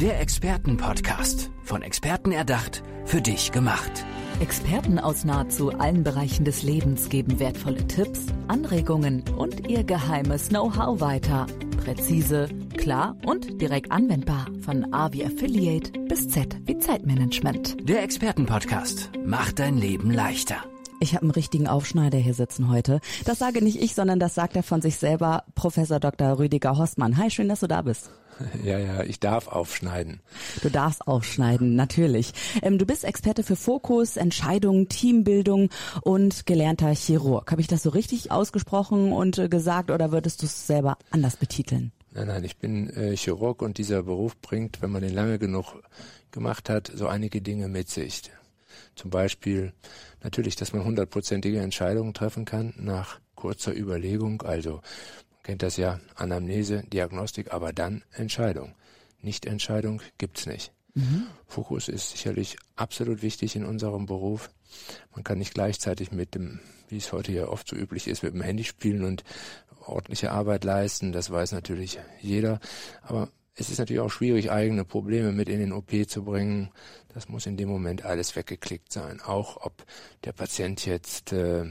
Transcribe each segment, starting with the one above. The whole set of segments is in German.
Der Expertenpodcast. Von Experten erdacht, für dich gemacht. Experten aus nahezu allen Bereichen des Lebens geben wertvolle Tipps, Anregungen und ihr geheimes Know-how weiter. Präzise, klar und direkt anwendbar. Von A wie Affiliate bis Z wie Zeitmanagement. Der Expertenpodcast macht dein Leben leichter. Ich habe einen richtigen Aufschneider hier sitzen heute. Das sage nicht ich, sondern das sagt er von sich selber, Professor Dr. Rüdiger Horstmann. Hi, schön, dass du da bist. Ja, ja, ich darf aufschneiden. Du darfst aufschneiden, natürlich. Ähm, du bist Experte für Fokus, Entscheidungen, Teambildung und gelernter Chirurg. Habe ich das so richtig ausgesprochen und äh, gesagt oder würdest du es selber anders betiteln? Nein, nein, ich bin äh, Chirurg und dieser Beruf bringt, wenn man den lange genug gemacht hat, so einige Dinge mit sich. Zum Beispiel natürlich, dass man hundertprozentige Entscheidungen treffen kann nach kurzer Überlegung. Also kennt das ja, Anamnese, Diagnostik, aber dann Entscheidung. Nicht-Entscheidung gibt's nicht. Mhm. Fokus ist sicherlich absolut wichtig in unserem Beruf. Man kann nicht gleichzeitig mit dem, wie es heute ja oft so üblich ist, mit dem Handy spielen und ordentliche Arbeit leisten. Das weiß natürlich jeder. Aber es ist natürlich auch schwierig, eigene Probleme mit in den OP zu bringen. Das muss in dem Moment alles weggeklickt sein. Auch ob der Patient jetzt, äh,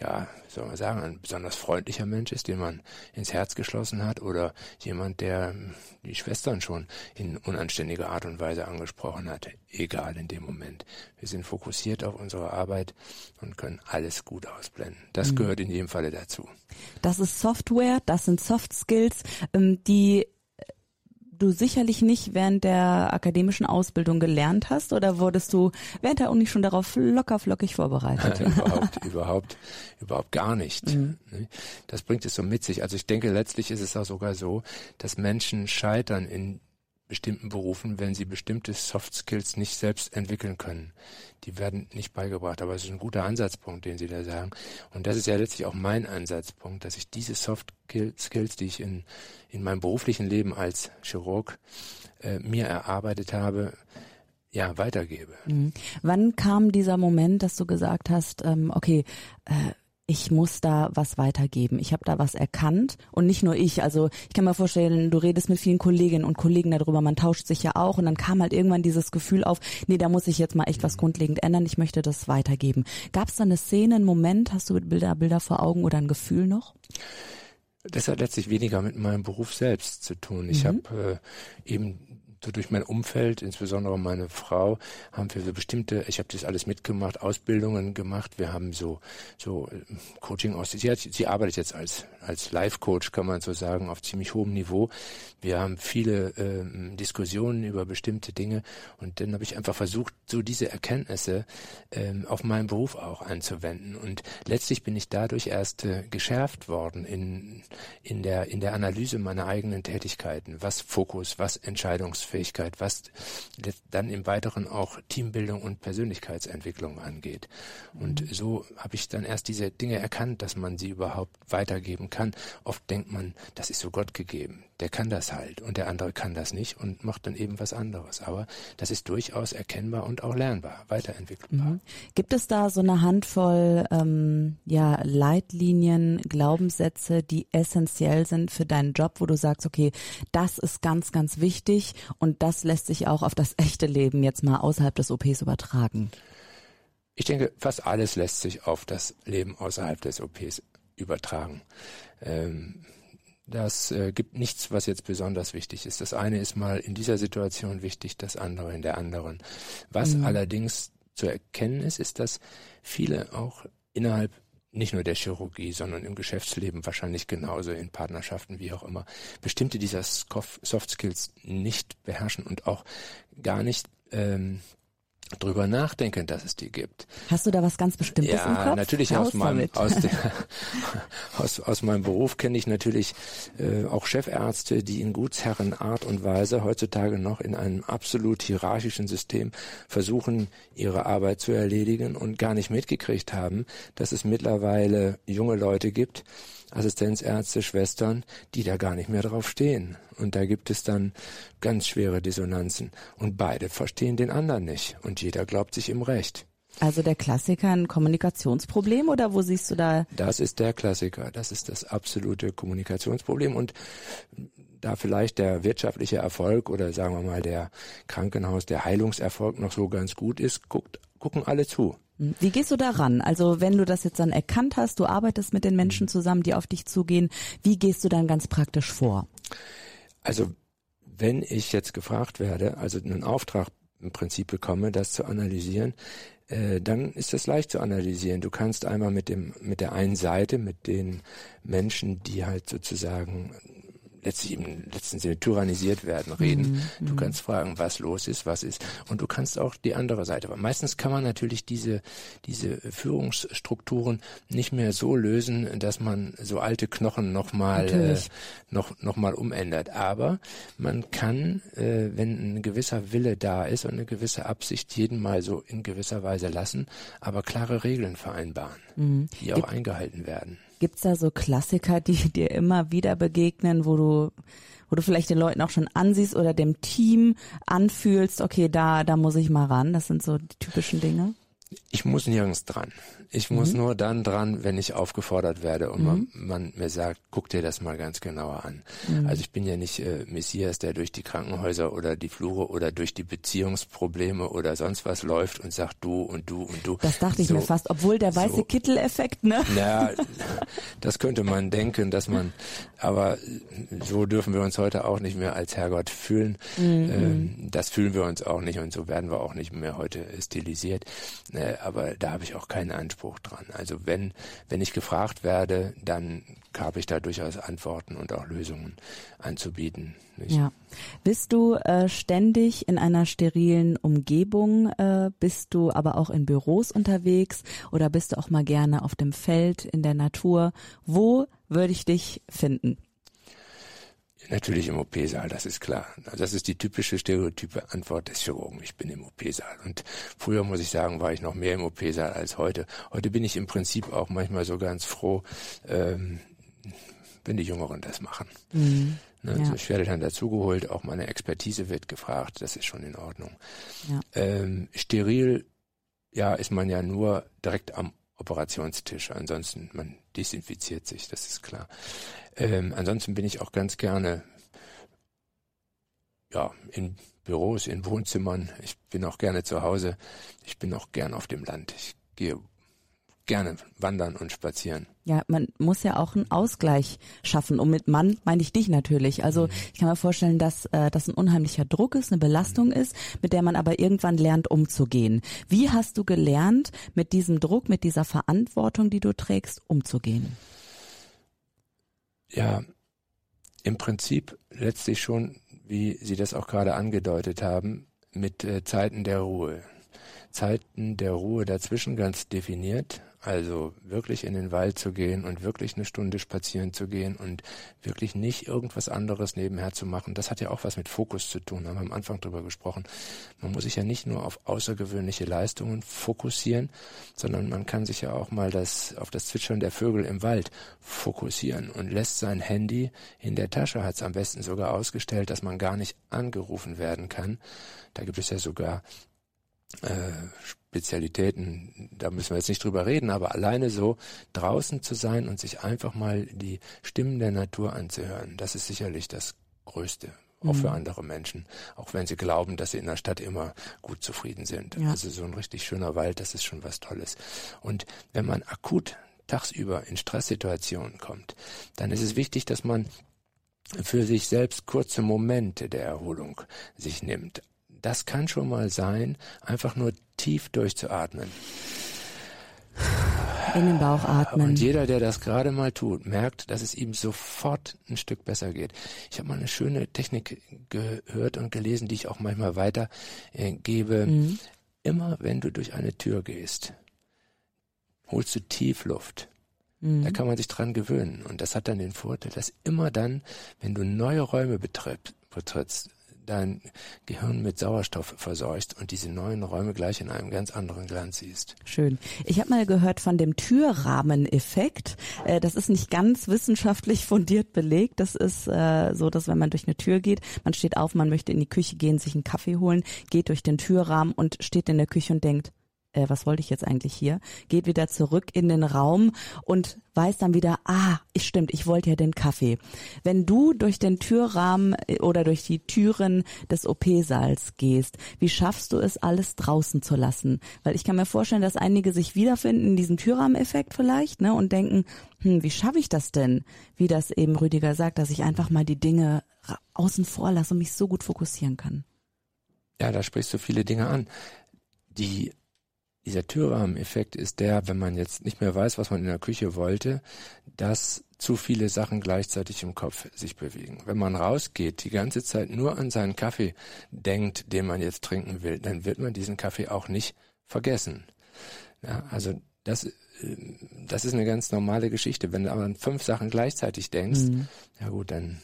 ja, soll man sagen, ein besonders freundlicher Mensch ist, den man ins Herz geschlossen hat, oder jemand, der die Schwestern schon in unanständiger Art und Weise angesprochen hat. Egal in dem Moment. Wir sind fokussiert auf unsere Arbeit und können alles gut ausblenden. Das mhm. gehört in jedem Falle dazu. Das ist Software, das sind Soft Skills, ähm, die du sicherlich nicht während der akademischen Ausbildung gelernt hast oder wurdest du während der Uni schon darauf locker flockig vorbereitet? überhaupt, überhaupt, überhaupt gar nicht. Mhm. Ne? Das bringt es so mit sich. Also ich denke, letztlich ist es auch sogar so, dass Menschen scheitern in bestimmten Berufen, wenn sie bestimmte Soft Skills nicht selbst entwickeln können. Die werden nicht beigebracht, aber es ist ein guter Ansatzpunkt, den Sie da sagen. Und das ist ja letztlich auch mein Ansatzpunkt, dass ich diese Soft Skills, die ich in, in meinem beruflichen Leben als Chirurg äh, mir erarbeitet habe, ja, weitergebe. Mhm. Wann kam dieser Moment, dass du gesagt hast, ähm, okay, äh, ich muss da was weitergeben. Ich habe da was erkannt und nicht nur ich. Also ich kann mir vorstellen, du redest mit vielen Kolleginnen und Kollegen darüber, man tauscht sich ja auch und dann kam halt irgendwann dieses Gefühl auf, nee, da muss ich jetzt mal echt was grundlegend ändern, ich möchte das weitergeben. Gab es da eine Szene, einen Moment, hast du Bilder, Bilder vor Augen oder ein Gefühl noch? Das hat letztlich weniger mit meinem Beruf selbst zu tun. Ich mhm. habe äh, eben so durch mein Umfeld, insbesondere meine Frau, haben wir so bestimmte, ich habe das alles mitgemacht, Ausbildungen gemacht. Wir haben so so äh, Coaching aus. Sie, hat, sie arbeitet jetzt als als Life Coach, kann man so sagen, auf ziemlich hohem Niveau. Wir haben viele äh, Diskussionen über bestimmte Dinge und dann habe ich einfach versucht, so diese Erkenntnisse äh, auf meinen Beruf auch anzuwenden. Und letztlich bin ich dadurch erst äh, geschärft worden in in der in der Analyse meiner eigenen Tätigkeiten, was Fokus, was Entscheidungsfähigkeit Leistungsfähigkeit, was dann im Weiteren auch Teambildung und Persönlichkeitsentwicklung angeht. Und mhm. so habe ich dann erst diese Dinge erkannt, dass man sie überhaupt weitergeben kann. Oft denkt man, das ist so Gott gegeben. Der kann das halt und der andere kann das nicht und macht dann eben was anderes. Aber das ist durchaus erkennbar und auch lernbar, weiterentwickelbar. Mhm. Gibt es da so eine Handvoll ähm, ja, Leitlinien, Glaubenssätze, die essentiell sind für deinen Job, wo du sagst, okay, das ist ganz, ganz wichtig und das lässt sich auch auf das echte Leben jetzt mal außerhalb des OPs übertragen? Ich denke, fast alles lässt sich auf das Leben außerhalb des OPs übertragen. Ähm, das äh, gibt nichts, was jetzt besonders wichtig ist. Das eine ist mal in dieser Situation wichtig, das andere in der anderen. Was mhm. allerdings zu erkennen ist, ist, dass viele auch innerhalb nicht nur der Chirurgie, sondern im Geschäftsleben wahrscheinlich genauso in Partnerschaften wie auch immer, bestimmte dieser Soft Skills nicht beherrschen und auch gar nicht ähm, drüber nachdenken, dass es die gibt. Hast du da was ganz Bestimmtes ja, im Kopf? natürlich aus meinem, aus, der, aus, aus meinem Beruf kenne ich natürlich äh, auch Chefärzte, die in Gutsherrenart und Weise heutzutage noch in einem absolut hierarchischen System versuchen, ihre Arbeit zu erledigen und gar nicht mitgekriegt haben, dass es mittlerweile junge Leute gibt, Assistenzärzte, Schwestern, die da gar nicht mehr drauf stehen. Und da gibt es dann ganz schwere Dissonanzen. Und beide verstehen den anderen nicht. Und jeder glaubt sich im Recht. Also der Klassiker ein Kommunikationsproblem oder wo siehst du da? Das ist der Klassiker. Das ist das absolute Kommunikationsproblem. Und da vielleicht der wirtschaftliche Erfolg oder sagen wir mal der Krankenhaus, der Heilungserfolg noch so ganz gut ist, guckt, gucken alle zu. Wie gehst du daran? Also wenn du das jetzt dann erkannt hast, du arbeitest mit den Menschen zusammen, die auf dich zugehen, wie gehst du dann ganz praktisch vor? Also wenn ich jetzt gefragt werde, also einen Auftrag im Prinzip bekomme, das zu analysieren, äh, dann ist das leicht zu analysieren. Du kannst einmal mit dem mit der einen Seite, mit den Menschen, die halt sozusagen letztlich im letzten Sinne tyrannisiert werden, reden. Mhm. Du mhm. kannst fragen, was los ist, was ist. Und du kannst auch die andere Seite. Aber meistens kann man natürlich diese, diese Führungsstrukturen nicht mehr so lösen, dass man so alte Knochen nochmal, äh, noch, noch mal umändert. Aber man kann, äh, wenn ein gewisser Wille da ist und eine gewisse Absicht jeden mal so in gewisser Weise lassen, aber klare Regeln vereinbaren, mhm. die auch Gibt eingehalten werden. Gibt's da so Klassiker, die dir immer wieder begegnen, wo du, wo du vielleicht den Leuten auch schon ansiehst oder dem Team anfühlst, okay, da, da muss ich mal ran. Das sind so die typischen Dinge. Ich muss nirgends dran. Ich muss mhm. nur dann dran, wenn ich aufgefordert werde und mhm. man, man, mir sagt, guck dir das mal ganz genauer an. Mhm. Also ich bin ja nicht äh, Messias, der durch die Krankenhäuser oder die Flure oder durch die Beziehungsprobleme oder sonst was läuft und sagt du und du und du. Das dachte ich mir fast, obwohl der weiße so, Kittel-Effekt, ne? Ja, das könnte man denken, dass man, aber so dürfen wir uns heute auch nicht mehr als Herrgott fühlen. Mhm. Ähm, das fühlen wir uns auch nicht und so werden wir auch nicht mehr heute stilisiert. Äh, aber da habe ich auch keinen Anspruch Anspruch dran. Also wenn, wenn ich gefragt werde, dann habe ich da durchaus Antworten und auch Lösungen anzubieten. Nicht? Ja. Bist du äh, ständig in einer sterilen Umgebung? Äh, bist du aber auch in Büros unterwegs oder bist du auch mal gerne auf dem Feld, in der Natur? Wo würde ich dich finden? Natürlich im OP-Saal, das ist klar. Das ist die typische stereotype Antwort des Chirurgen. Ich bin im OP-Saal. Und früher, muss ich sagen, war ich noch mehr im OP-Saal als heute. Heute bin ich im Prinzip auch manchmal so ganz froh, ähm, wenn die Jüngeren das machen. Mhm. Ne, ja. also ich werde dann dazugeholt, auch meine Expertise wird gefragt, das ist schon in Ordnung. Ja. Ähm, steril, ja, ist man ja nur direkt am Operationstisch. Ansonsten, man desinfiziert sich, das ist klar. Ähm, ansonsten bin ich auch ganz gerne ja, in Büros, in Wohnzimmern. Ich bin auch gerne zu Hause. Ich bin auch gern auf dem Land. Ich gehe gerne wandern und spazieren. Ja, man muss ja auch einen Ausgleich schaffen. Und mit Mann meine ich dich natürlich. Also mhm. ich kann mir vorstellen, dass äh, das ein unheimlicher Druck ist, eine Belastung mhm. ist, mit der man aber irgendwann lernt, umzugehen. Wie hast du gelernt, mit diesem Druck, mit dieser Verantwortung, die du trägst, umzugehen? Ja, im Prinzip letztlich schon, wie Sie das auch gerade angedeutet haben, mit äh, Zeiten der Ruhe. Zeiten der Ruhe dazwischen ganz definiert also wirklich in den Wald zu gehen und wirklich eine Stunde spazieren zu gehen und wirklich nicht irgendwas anderes nebenher zu machen, das hat ja auch was mit Fokus zu tun. Haben wir am Anfang drüber gesprochen. Man muss sich ja nicht nur auf außergewöhnliche Leistungen fokussieren, sondern man kann sich ja auch mal das auf das Zwitschern der Vögel im Wald fokussieren und lässt sein Handy in der Tasche, hat es am besten sogar ausgestellt, dass man gar nicht angerufen werden kann. Da gibt es ja sogar äh, Spezialitäten, da müssen wir jetzt nicht drüber reden, aber alleine so draußen zu sein und sich einfach mal die Stimmen der Natur anzuhören, das ist sicherlich das Größte auch für mhm. andere Menschen, auch wenn sie glauben, dass sie in der Stadt immer gut zufrieden sind. Ja. Also so ein richtig schöner Wald, das ist schon was Tolles. Und wenn man akut tagsüber in Stresssituationen kommt, dann ist es wichtig, dass man für sich selbst kurze Momente der Erholung sich nimmt. Das kann schon mal sein, einfach nur tief durchzuatmen. In den Bauch atmen. Und jeder, der das gerade mal tut, merkt, dass es ihm sofort ein Stück besser geht. Ich habe mal eine schöne Technik gehört und gelesen, die ich auch manchmal weitergebe. Äh, mhm. Immer wenn du durch eine Tür gehst, holst du tief Luft. Mhm. Da kann man sich dran gewöhnen. Und das hat dann den Vorteil, dass immer dann, wenn du neue Räume betrittst, dein Gehirn mit Sauerstoff versorgst und diese neuen Räume gleich in einem ganz anderen Glanz siehst. Schön. Ich habe mal gehört von dem Türrahmeneffekt. Äh, das ist nicht ganz wissenschaftlich fundiert belegt. Das ist äh, so, dass wenn man durch eine Tür geht, man steht auf, man möchte in die Küche gehen, sich einen Kaffee holen, geht durch den Türrahmen und steht in der Küche und denkt, äh, was wollte ich jetzt eigentlich hier, geht wieder zurück in den Raum und weiß dann wieder, ah, ich stimmt, ich wollte ja den Kaffee. Wenn du durch den Türrahmen äh, oder durch die Türen des OP-Saals gehst, wie schaffst du es, alles draußen zu lassen? Weil ich kann mir vorstellen, dass einige sich wiederfinden in diesem Türrahmeneffekt vielleicht, ne, und denken, hm, wie schaffe ich das denn? Wie das eben Rüdiger sagt, dass ich einfach mal die Dinge außen vor lasse und mich so gut fokussieren kann. Ja, da sprichst du viele Dinge an. Die dieser Türrahmeneffekt ist der, wenn man jetzt nicht mehr weiß, was man in der Küche wollte, dass zu viele Sachen gleichzeitig im Kopf sich bewegen. Wenn man rausgeht, die ganze Zeit nur an seinen Kaffee denkt, den man jetzt trinken will, dann wird man diesen Kaffee auch nicht vergessen. Ja, also das, äh, das ist eine ganz normale Geschichte. Wenn du aber an fünf Sachen gleichzeitig denkst, mhm. ja gut, dann,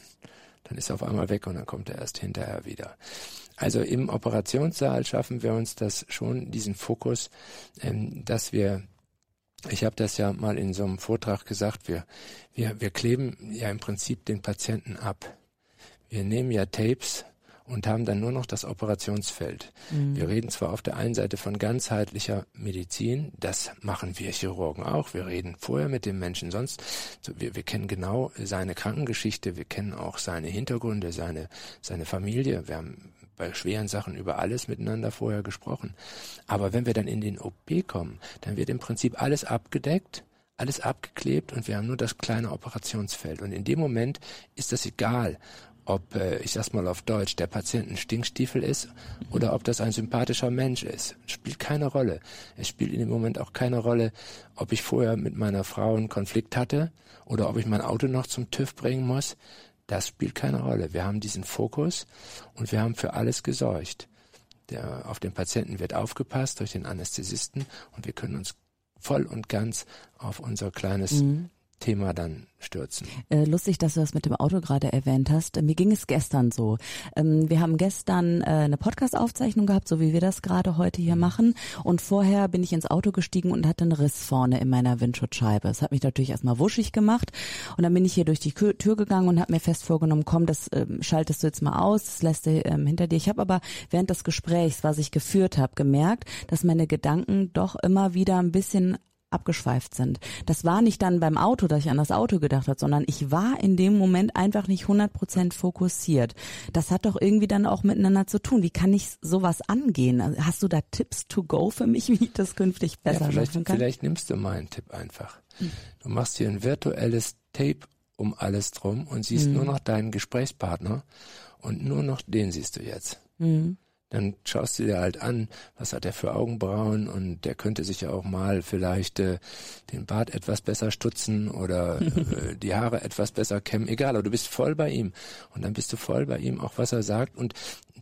dann ist er auf einmal weg und dann kommt er erst hinterher wieder. Also im Operationssaal schaffen wir uns das schon, diesen Fokus, ähm, dass wir ich habe das ja mal in so einem Vortrag gesagt, wir, wir, wir kleben ja im Prinzip den Patienten ab. Wir nehmen ja Tapes und haben dann nur noch das Operationsfeld. Mhm. Wir reden zwar auf der einen Seite von ganzheitlicher Medizin, das machen wir Chirurgen auch. Wir reden vorher mit dem Menschen, sonst wir, wir kennen genau seine Krankengeschichte, wir kennen auch seine Hintergründe, seine seine Familie. Wir haben bei schweren Sachen über alles miteinander vorher gesprochen. Aber wenn wir dann in den OP kommen, dann wird im Prinzip alles abgedeckt alles abgeklebt und wir haben nur das kleine Operationsfeld. Und in dem Moment ist das egal, ob, äh, ich sag's mal auf Deutsch, der Patient ein Stinkstiefel ist oder ob das ein sympathischer Mensch ist. Spielt keine Rolle. Es spielt in dem Moment auch keine Rolle, ob ich vorher mit meiner Frau einen Konflikt hatte oder ob ich mein Auto noch zum TÜV bringen muss. Das spielt keine Rolle. Wir haben diesen Fokus und wir haben für alles gesorgt. Der, auf den Patienten wird aufgepasst durch den Anästhesisten und wir können uns voll und ganz auf unser kleines mhm. Thema dann stürzen. Äh, lustig, dass du das mit dem Auto gerade erwähnt hast. Mir ging es gestern so. Ähm, wir haben gestern äh, eine Podcast-Aufzeichnung gehabt, so wie wir das gerade heute hier machen. Und vorher bin ich ins Auto gestiegen und hatte einen Riss vorne in meiner Windschutzscheibe. Das hat mich natürlich erstmal wuschig gemacht. Und dann bin ich hier durch die Tür gegangen und habe mir fest vorgenommen, komm, das ähm, schaltest du jetzt mal aus, das lässt du ähm, hinter dir. Ich habe aber während des Gesprächs, was ich geführt habe, gemerkt, dass meine Gedanken doch immer wieder ein bisschen abgeschweift sind. Das war nicht dann beim Auto, dass ich an das Auto gedacht habe, sondern ich war in dem Moment einfach nicht 100 Prozent fokussiert. Das hat doch irgendwie dann auch miteinander zu tun. Wie kann ich sowas angehen? Hast du da Tipps to go für mich, wie ich das künftig besser ja, vielleicht, machen kann? Vielleicht nimmst du meinen Tipp einfach. Du machst hier ein virtuelles Tape um alles drum und siehst mhm. nur noch deinen Gesprächspartner und nur noch den siehst du jetzt. Mhm dann schaust du dir halt an, was hat er für Augenbrauen und der könnte sich ja auch mal vielleicht äh, den Bart etwas besser stutzen oder äh, die Haare etwas besser kämmen, egal, aber du bist voll bei ihm und dann bist du voll bei ihm, auch was er sagt und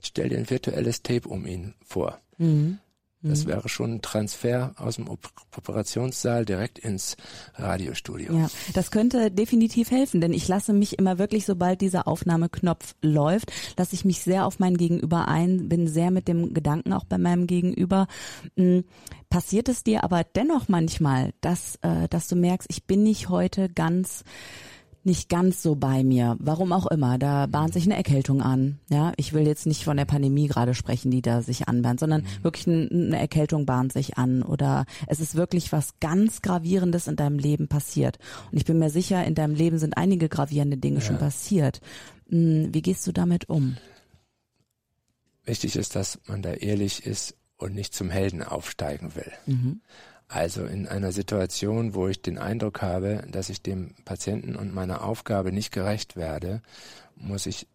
stell dir ein virtuelles Tape um ihn vor. Mhm. Das mhm. wäre schon ein Transfer aus dem Operationssaal direkt ins Radiostudio. Ja, das könnte definitiv helfen, denn ich lasse mich immer wirklich, sobald dieser Aufnahmeknopf läuft, lasse ich mich sehr auf mein Gegenüber ein, bin sehr mit dem Gedanken auch bei meinem Gegenüber. Hm, passiert es dir aber dennoch manchmal, dass, äh, dass du merkst, ich bin nicht heute ganz nicht ganz so bei mir. Warum auch immer. Da bahnt sich eine Erkältung an. Ja, ich will jetzt nicht von der Pandemie gerade sprechen, die da sich anbahnt, sondern mhm. wirklich eine Erkältung bahnt sich an oder es ist wirklich was ganz gravierendes in deinem Leben passiert. Und ich bin mir sicher, in deinem Leben sind einige gravierende Dinge ja. schon passiert. Hm, wie gehst du damit um? Wichtig ist, dass man da ehrlich ist und nicht zum Helden aufsteigen will. Mhm. Also in einer Situation, wo ich den Eindruck habe, dass ich dem Patienten und meiner Aufgabe nicht gerecht werde, muss ich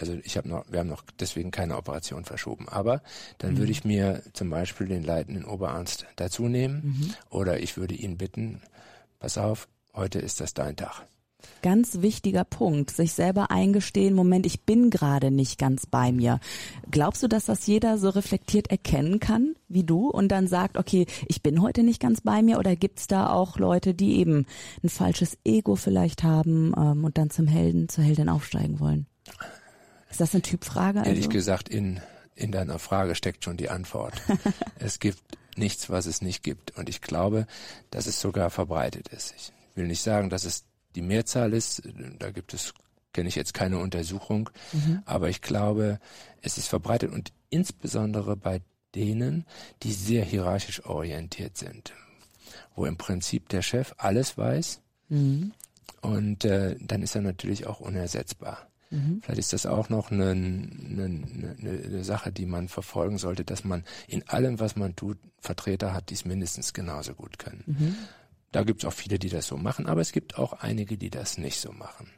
also ich habe noch, wir haben noch deswegen keine Operation verschoben. Aber dann mhm. würde ich mir zum Beispiel den leitenden Oberarzt dazu nehmen mhm. oder ich würde ihn bitten, pass auf, heute ist das dein Tag. Ganz wichtiger Punkt, sich selber eingestehen, Moment, ich bin gerade nicht ganz bei mir. Glaubst du, dass das jeder so reflektiert erkennen kann wie du und dann sagt, okay, ich bin heute nicht ganz bei mir oder gibt's da auch Leute, die eben ein falsches Ego vielleicht haben ähm, und dann zum Helden, zur Heldin aufsteigen wollen? Ist das eine Typfrage? Also? Ehrlich gesagt, in, in deiner Frage steckt schon die Antwort. es gibt nichts, was es nicht gibt und ich glaube, dass es sogar verbreitet ist. Ich will nicht sagen, dass es die Mehrzahl ist. Da gibt es, kenne ich jetzt keine Untersuchung, mhm. aber ich glaube, es ist verbreitet und insbesondere bei denen, die sehr hierarchisch orientiert sind, wo im Prinzip der Chef alles weiß mhm. und äh, dann ist er natürlich auch unersetzbar. Mhm. Vielleicht ist das auch noch eine, eine, eine, Sache, die man verfolgen sollte, dass man in allem, was man tut, Vertreter hat, die es mindestens genauso gut können. Mhm. Da gibt es auch viele, die das so machen, aber es gibt auch einige, die das nicht so machen.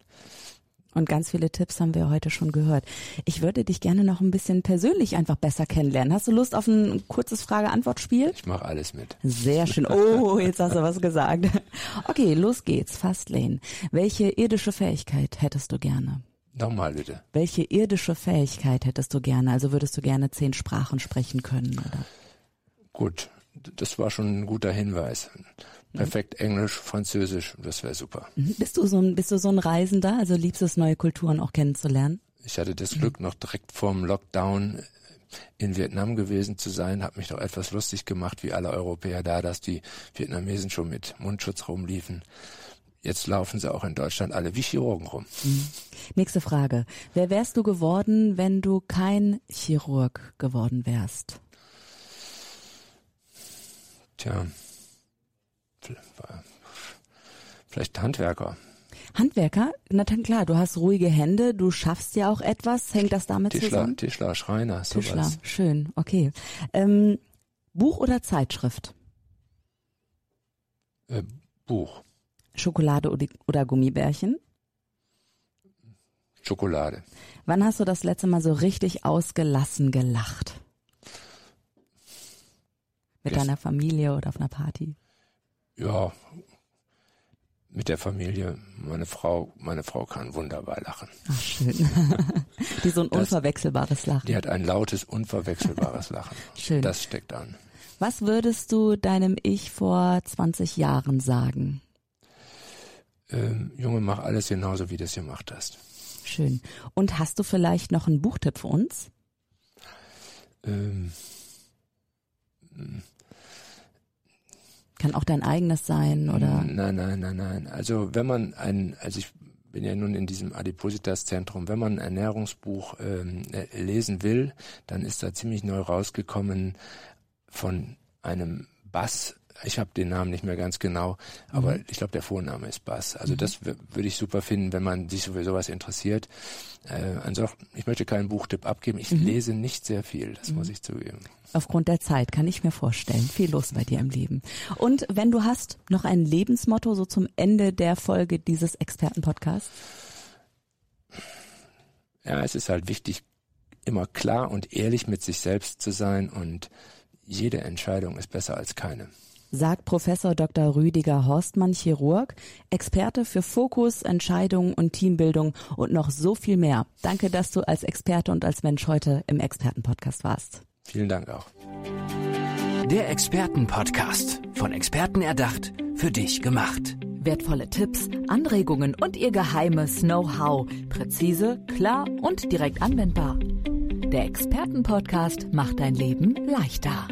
Und ganz viele Tipps haben wir heute schon gehört. Ich würde dich gerne noch ein bisschen persönlich einfach besser kennenlernen. Hast du Lust auf ein kurzes Frage-Antwort-Spiel? Ich mache alles mit. Sehr schön. Oh, jetzt hast du was gesagt. Okay, los geht's. Fastlane. Welche irdische Fähigkeit hättest du gerne? Nochmal bitte. Welche irdische Fähigkeit hättest du gerne? Also würdest du gerne zehn Sprachen sprechen können, oder? Gut, das war schon ein guter Hinweis. Perfekt Englisch, Französisch, das wäre super. Mhm. Bist du so ein, bist du so ein Reisender? Also liebst du es, neue Kulturen auch kennenzulernen? Ich hatte das Glück, noch direkt vorm Lockdown in Vietnam gewesen zu sein, habe mich doch etwas lustig gemacht, wie alle Europäer da, dass die Vietnamesen schon mit Mundschutz rumliefen. Jetzt laufen sie auch in Deutschland alle wie Chirurgen rum. Mhm. Nächste Frage. Wer wärst du geworden, wenn du kein Chirurg geworden wärst? Tja, vielleicht Handwerker. Handwerker? Na dann klar, du hast ruhige Hände, du schaffst ja auch etwas. Hängt das damit Tischler, zusammen? Tischler, Schreiner, sowas. Tischler, schön, okay. Ähm, Buch oder Zeitschrift? Äh, Buch. Schokolade oder Gummibärchen? Schokolade. Wann hast du das letzte Mal so richtig ausgelassen gelacht? Mit deiner Familie oder auf einer Party? Ja, mit der Familie. Meine Frau, meine Frau kann wunderbar lachen. Ach, schön. die so ein das, unverwechselbares Lachen. Die hat ein lautes, unverwechselbares Lachen. schön. Das steckt an. Was würdest du deinem Ich vor 20 Jahren sagen? Ähm, Junge, mach alles genauso, wie du es gemacht hast. Schön. Und hast du vielleicht noch einen Buchtipp für uns? Ähm, kann auch dein eigenes sein, oder? Nein, nein, nein, nein. Also wenn man ein, also ich bin ja nun in diesem Adipositas-Zentrum, wenn man ein Ernährungsbuch ähm, äh, lesen will, dann ist da ziemlich neu rausgekommen von einem Bass ich habe den Namen nicht mehr ganz genau, aber mhm. ich glaube, der Vorname ist Bass. Also mhm. das würde ich super finden, wenn man sich für sowas interessiert. Äh, ansonsten, ich möchte keinen Buchtipp abgeben. Ich mhm. lese nicht sehr viel, das muss mhm. ich zugeben. Aufgrund der Zeit kann ich mir vorstellen. Viel los bei dir im Leben. Und wenn du hast noch ein Lebensmotto so zum Ende der Folge dieses Expertenpodcasts? Ja, es ist halt wichtig, immer klar und ehrlich mit sich selbst zu sein und jede Entscheidung ist besser als keine sagt Professor Dr. Rüdiger Horstmann, Chirurg, Experte für Fokus, Entscheidungen und Teambildung und noch so viel mehr. Danke, dass du als Experte und als Mensch heute im Expertenpodcast warst. Vielen Dank auch. Der Expertenpodcast, von Experten erdacht, für dich gemacht. Wertvolle Tipps, Anregungen und ihr geheimes Know-how. Präzise, klar und direkt anwendbar. Der Expertenpodcast macht dein Leben leichter.